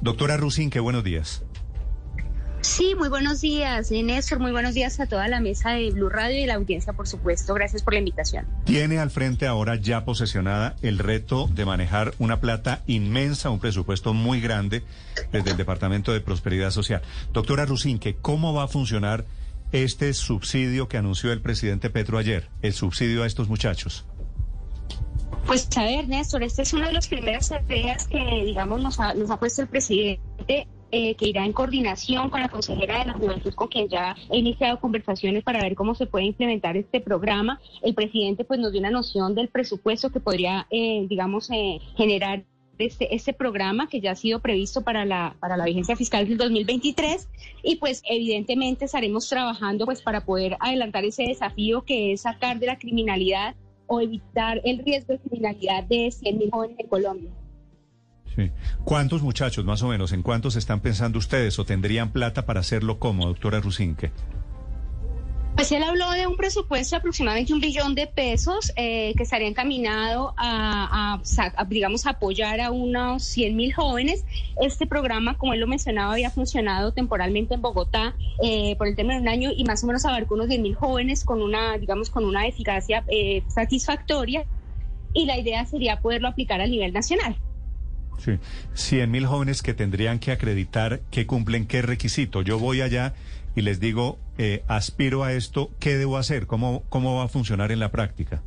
Doctora Rusin, qué buenos días. Sí, muy buenos días, Néstor. Muy buenos días a toda la mesa de Blue Radio y la audiencia, por supuesto. Gracias por la invitación. Tiene al frente ahora ya posesionada el reto de manejar una plata inmensa, un presupuesto muy grande desde el Departamento de Prosperidad Social. Doctora Rusinque, ¿cómo va a funcionar este subsidio que anunció el presidente Petro ayer, el subsidio a estos muchachos? Pues a ver, Néstor, esta es una de las primeras tareas que, digamos, nos ha, nos puesto el presidente eh, que irá en coordinación con la consejera de la Juventud, con quien ya he iniciado conversaciones para ver cómo se puede implementar este programa. El presidente pues nos dio una noción del presupuesto que podría, eh, digamos, eh, generar este, este programa que ya ha sido previsto para la, para la vigencia fiscal del 2023 y pues evidentemente estaremos trabajando pues para poder adelantar ese desafío que es sacar de la criminalidad o evitar el riesgo de criminalidad de 100.000 jóvenes en Colombia. ¿Cuántos muchachos, más o menos, en cuántos están pensando ustedes o tendrían plata para hacerlo como, doctora Rusinque? Pues él habló de un presupuesto de aproximadamente un billón de pesos eh, que estaría encaminado a, digamos, apoyar a unos 100 mil jóvenes. Este programa, como él lo mencionaba, había funcionado temporalmente en Bogotá eh, por el término de un año y más o menos abarcó unos 10 mil jóvenes con una, digamos, con una eficacia eh, satisfactoria. Y la idea sería poderlo aplicar a nivel nacional. Sí, 100 mil jóvenes que tendrían que acreditar que cumplen qué requisito. Yo voy allá y les digo, eh, aspiro a esto, ¿qué debo hacer? ¿Cómo, ¿Cómo va a funcionar en la práctica?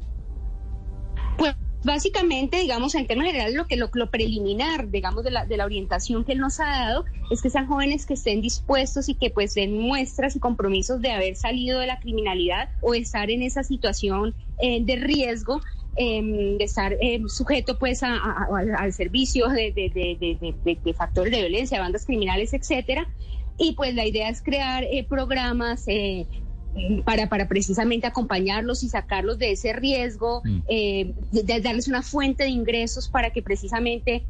Pues básicamente, digamos, en términos generales, lo que lo, preliminar, digamos, de la, de la orientación que él nos ha dado es que sean jóvenes que estén dispuestos y que pues den muestras y compromisos de haber salido de la criminalidad o estar en esa situación eh, de riesgo Em, de estar em, sujeto pues al servicio de, de, factores de violencia, bandas criminales, etcétera. Y pues la idea es crear eh, programas eh, para, para precisamente acompañarlos y sacarlos de ese riesgo, mm. eh, de, darles una fuente de ingresos para que precisamente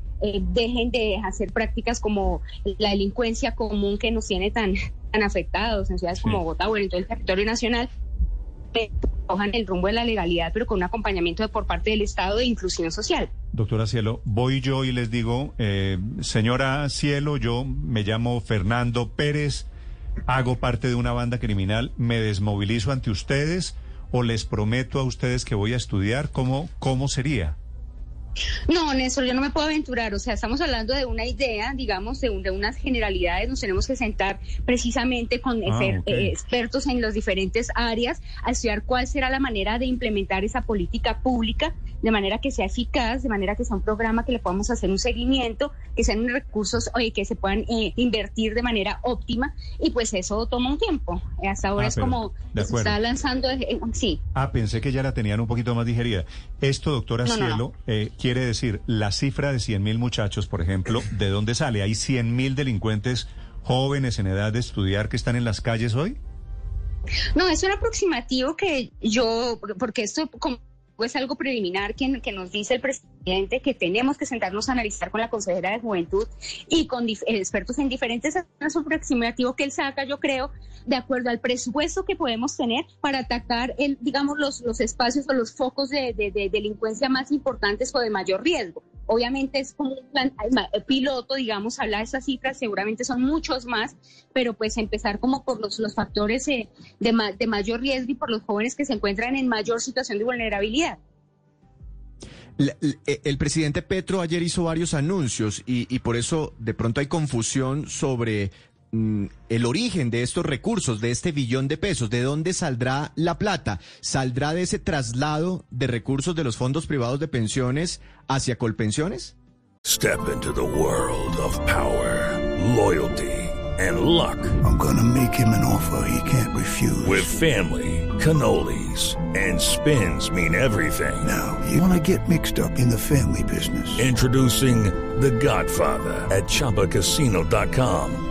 dejen de hacer prácticas como la delincuencia común que nos tiene tan, tan afectados en ciudades como Bogotá o en todo el territorio nacional cojan el rumbo de la legalidad, pero con un acompañamiento de, por parte del Estado de inclusión social. Doctora Cielo, voy yo y les digo, eh, señora Cielo, yo me llamo Fernando Pérez, hago parte de una banda criminal, me desmovilizo ante ustedes o les prometo a ustedes que voy a estudiar, ¿cómo, cómo sería? No, Néstor, yo no me puedo aventurar. O sea, estamos hablando de una idea, digamos, de, unas generalidades. Nos tenemos que sentar precisamente con ah, eh, expertos en las diferentes áreas a estudiar cuál será la manera de implementar esa política pública de manera que sea eficaz, de manera que sea un programa que le podamos hacer un seguimiento, que sean recursos que se puedan eh, invertir de manera óptima. Y pues eso toma un tiempo. Hasta ahora ah, es como se está lanzando. sí. Ah, pensé que ya la tenían un poquito más digerida. Esto, doctora Cielo, eh, quiere decir la cifra de 100 mil muchachos, por ejemplo, ¿de dónde sale? ¿Hay 100 mil delincuentes jóvenes en edad de estudiar que están en las calles hoy? No, es un aproximativo que yo, porque esto como es algo preliminar que, nos dice el presidente que tenemos que sentarnos a analizar con la consejera de Juventud y con expertos en diferentes es un aproximativo que él saca, yo creo, de acuerdo al presupuesto que podemos tener para atacar, digamos, los, espacios o los focos de, delincuencia más importantes o de mayor riesgo. Obviamente es como un plan piloto, digamos, hablar de esas cifras, seguramente son muchos más, pero pues empezar como por los, los factores eh, de, de mayor riesgo y por los jóvenes que se encuentran en mayor situación de vulnerabilidad. El presidente Petro ayer hizo varios anuncios y, y, por eso de pronto hay confusión sobre el origen de estos recursos, de este billón de pesos, ¿de dónde saldrá la plata? ¿Saldrá de ese traslado de recursos de los fondos privados de pensiones hacia Colpensiones? Step into the world of power, loyalty and luck. I'm gonna make him an offer he can't refuse. With family, cannolis and spins mean everything. Now, you wanna get mixed up in the family business. Introducing The Godfather at ChumbaCasino.com.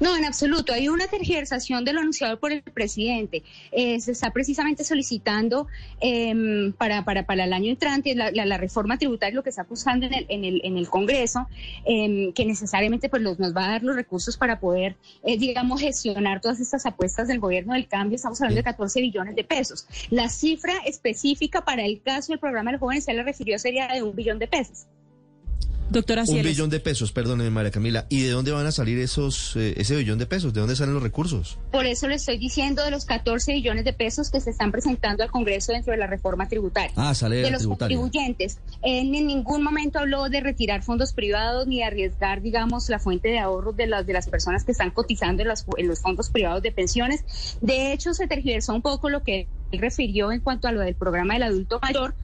No, en absoluto. Hay una tergiversación de lo anunciado por el presidente. Eh, se está precisamente solicitando em, para, para, para el año entrante la, reforma tributaria, lo que está acusando en el, en el, en el Congreso, em, que necesariamente pues, nos va a dar los recursos para poder, eh, digamos, gestionar todas estas apuestas del gobierno del cambio. Estamos hablando de 14 billones de pesos. La cifra específica para el caso del programa de los jóvenes, se le refirió, sería de un billón de pesos. Doctora Un billón de pesos, perdóneme María Camila. ¿Y de dónde van a salir esos eh, ese billón de pesos? ¿De dónde salen los recursos? Por eso le estoy diciendo de los 14 billones de pesos que se están presentando al Congreso dentro de la reforma tributaria. Ah, sale de de la los tributaria. contribuyentes. Él en ningún momento habló de retirar fondos privados ni de arriesgar, digamos, la fuente de ahorros de las, de las personas que están cotizando en, las- en los fondos privados de pensiones. De hecho, se tergiversó un poco lo que él refirió en cuanto a lo del programa del adulto mayor.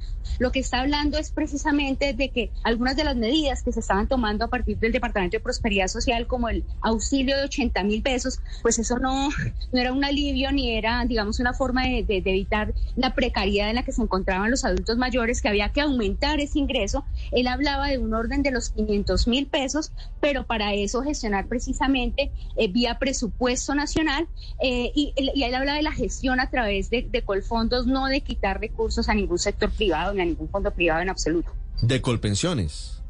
Lo que está hablando es precisamente de que algunas de las medidas que se estaban tomando a partir del Departamento de Prosperidad Social, como el auxilio de 80 mil pesos, pues eso no, no era un alivio ni era, digamos, una forma de, de- de evitar la precariedad en la que se encontraban los adultos mayores, que había que aumentar ese ingreso. Él hablaba de un orden de los 500 mil pesos, pero para eso gestionar precisamente eh, vía presupuesto nacional eh, y, y él habla de la gestión a través de, de Colfondos, no de quitar recursos a ningún sector privado ni a ningún fondo privado en absoluto. De Colpensiones.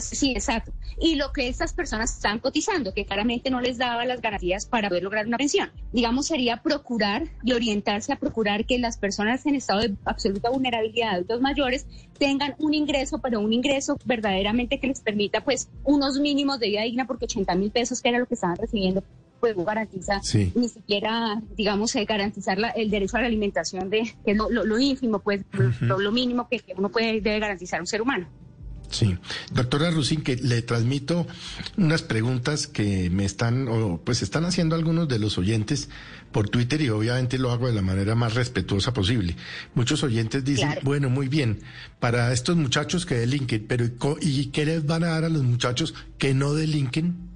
Sí, exacto. Y lo que estas personas están cotizando, que claramente no les daba las garantías para poder lograr una pensión. Digamos, sería procurar y orientarse a procurar que las personas en estado de absoluta vulnerabilidad, adultos mayores, tengan un ingreso, pero un ingreso verdaderamente que les permita, pues, unos mínimos de vida digna, porque 80 mil pesos, que era lo que estaban recibiendo, pues no garantiza Sí. ni siquiera, digamos, eh, garantizar la- el derecho a la alimentación, de que es lo, lo- lo ínfimo, pues, lo, lo mínimo que, que uno puede debe garantizar a un ser humano. Sí. Doctora Rusín, que le transmito unas preguntas que me están, o pues están haciendo algunos de los oyentes por Twitter y obviamente lo hago de la manera más respetuosa posible. Muchos oyentes dicen, Claro. bueno, muy bien, para estos muchachos que delinquen, pero ¿y co- ¿y qué les van a dar a los muchachos que no delinquen?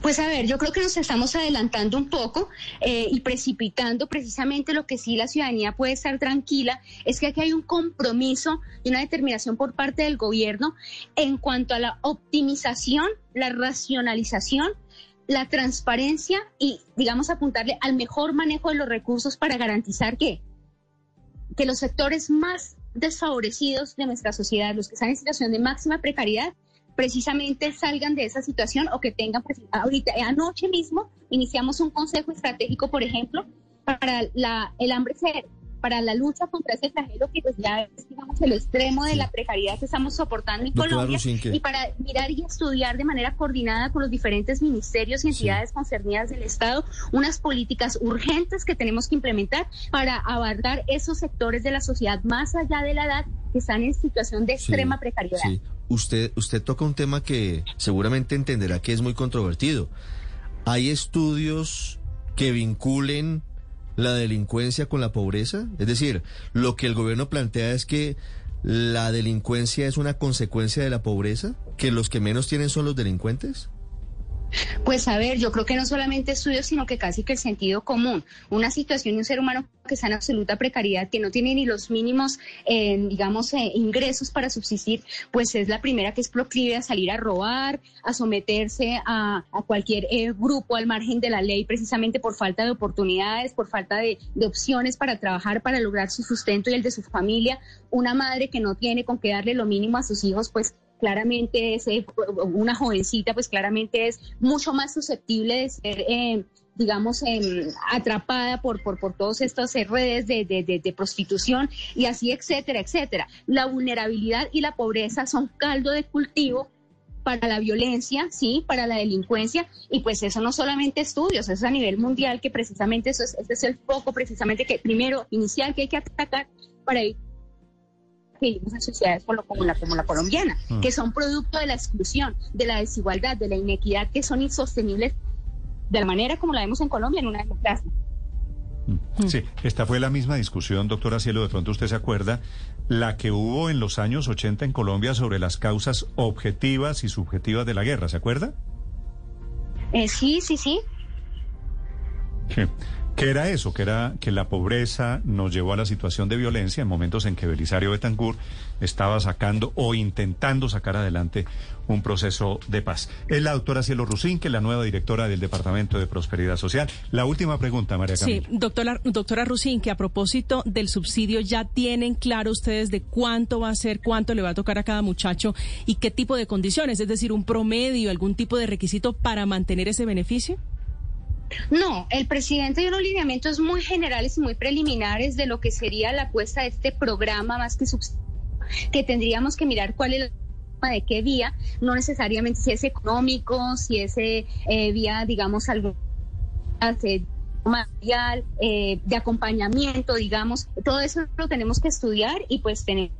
Pues a ver, yo creo que nos estamos adelantando un poco eh, y precipitando precisamente lo que sí la ciudadanía puede estar tranquila, es que aquí hay un compromiso y una determinación por parte del gobierno en cuanto a la optimización, la racionalización, la transparencia y, digamos, apuntarle al mejor manejo de los recursos para garantizar que, que los sectores más desfavorecidos de nuestra sociedad, los que están en situación de máxima precariedad, precisamente salgan de esa situación o que tengan, pues, ahorita, eh, anoche mismo iniciamos un consejo estratégico, por ejemplo, para la, el hambre cero, para la lucha contra ese flagelo que pues ya es, digamos, el extremo de la precariedad que estamos soportando en Doctora Colombia Rusinque. y para mirar y estudiar de manera coordinada con los diferentes ministerios y entidades concernidas del Estado unas políticas urgentes que tenemos que implementar para abarcar esos sectores de la sociedad más allá de la edad que están en situación de Sí, extrema precariedad. Sí. Usted, usted toca un tema que seguramente entenderá que es muy controvertido. ¿Hay estudios que vinculen la delincuencia con la pobreza? Es decir, lo que el gobierno plantea es que la delincuencia es una consecuencia de la pobreza, que los que menos tienen son los delincuentes. Pues a ver, yo creo que no solamente estudios, sino que casi que el sentido común. Una situación de un ser humano que está en absoluta precariedad, que no tiene ni los mínimos, eh, digamos, eh, ingresos para subsistir, pues es la primera que es proclive a salir a robar, a someterse a, a cualquier eh, grupo al margen de la ley, precisamente por falta de oportunidades, por falta de, de opciones para trabajar, para lograr su sustento y el de su familia. Una madre que no tiene con qué darle lo mínimo a sus hijos, pues claramente es eh, una jovencita, pues claramente es mucho más susceptible de ser, eh, digamos, eh, atrapada por, por, por todas estas redes de, de, de, prostitución y así, etcétera, etcétera. La vulnerabilidad y la pobreza son caldo de cultivo para la violencia, sí, para la delincuencia, y pues eso no solamente estudios, eso es a nivel mundial, que precisamente eso es, ese es el foco precisamente que primero inicial que hay que atacar para que vivimos en sociedades como, como, la, como la colombiana, mm. que son producto de la exclusión, de la desigualdad, de la inequidad, que son insostenibles de la manera como la vemos en Colombia en una democracia. Sí, esta fue la misma discusión, doctora Cielo, de pronto usted se acuerda, la que hubo en los años 80 en Colombia sobre las causas objetivas y subjetivas de la guerra, ¿se acuerda? Eh, sí, sí, sí. Sí. ¿Qué era eso? Que era que la pobreza nos llevó a la situación de violencia en momentos en que Belisario Betancourt estaba sacando o intentando sacar adelante un proceso de paz. Es la doctora Cielo Rusín, que es la nueva directora del Departamento de Prosperidad Social. La última pregunta, María Camila. Sí, doctora, doctora Rusín, que a propósito del subsidio, ¿ya tienen claro ustedes de cuánto va a ser, cuánto le va a tocar a cada muchacho y qué tipo de condiciones? Es decir, un promedio, algún tipo de requisito para mantener ese beneficio? No, el presidente dio unos lineamientos muy generales y muy preliminares de lo que sería la apuesta de este programa más que que tendríamos que mirar cuál es la de qué vía, no necesariamente si es económico, si es eh, vía, digamos, algo material, eh, de acompañamiento, digamos, todo eso lo tenemos que estudiar y pues tener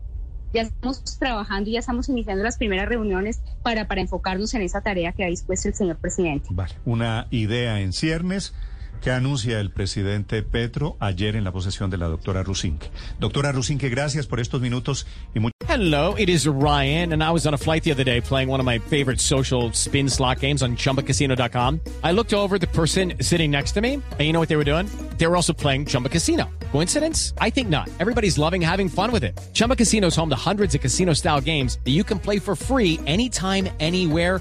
ya estamos trabajando y ya estamos iniciando las primeras reuniones para, para enfocarnos en esa tarea que ha dispuesto el señor presidente. Vale, una idea en ciernes que anuncia el presidente Petro ayer en la posesión de la doctora Rusinque. Doctora Rusinque, gracias por estos minutos y mucho. Hello, it is Ryan, and I was on a flight the other day playing one of my favorite social spin slot games on chumbacasino.com. I looked over the person sitting next to me, and you know what they were doing? They were also playing Chumba Casino. Coincidence? I think not. Everybody's loving having fun with it. Chumba Casino is home to hundreds of casino style games that you can play for free anytime, anywhere,